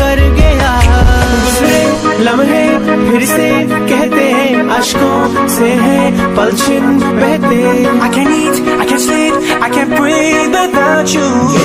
कर गया गुजरे लम्हे फिर से कहते हैं अशकों से है पलछिन बहते I can't eat, I can't sleep, I can't breathe without you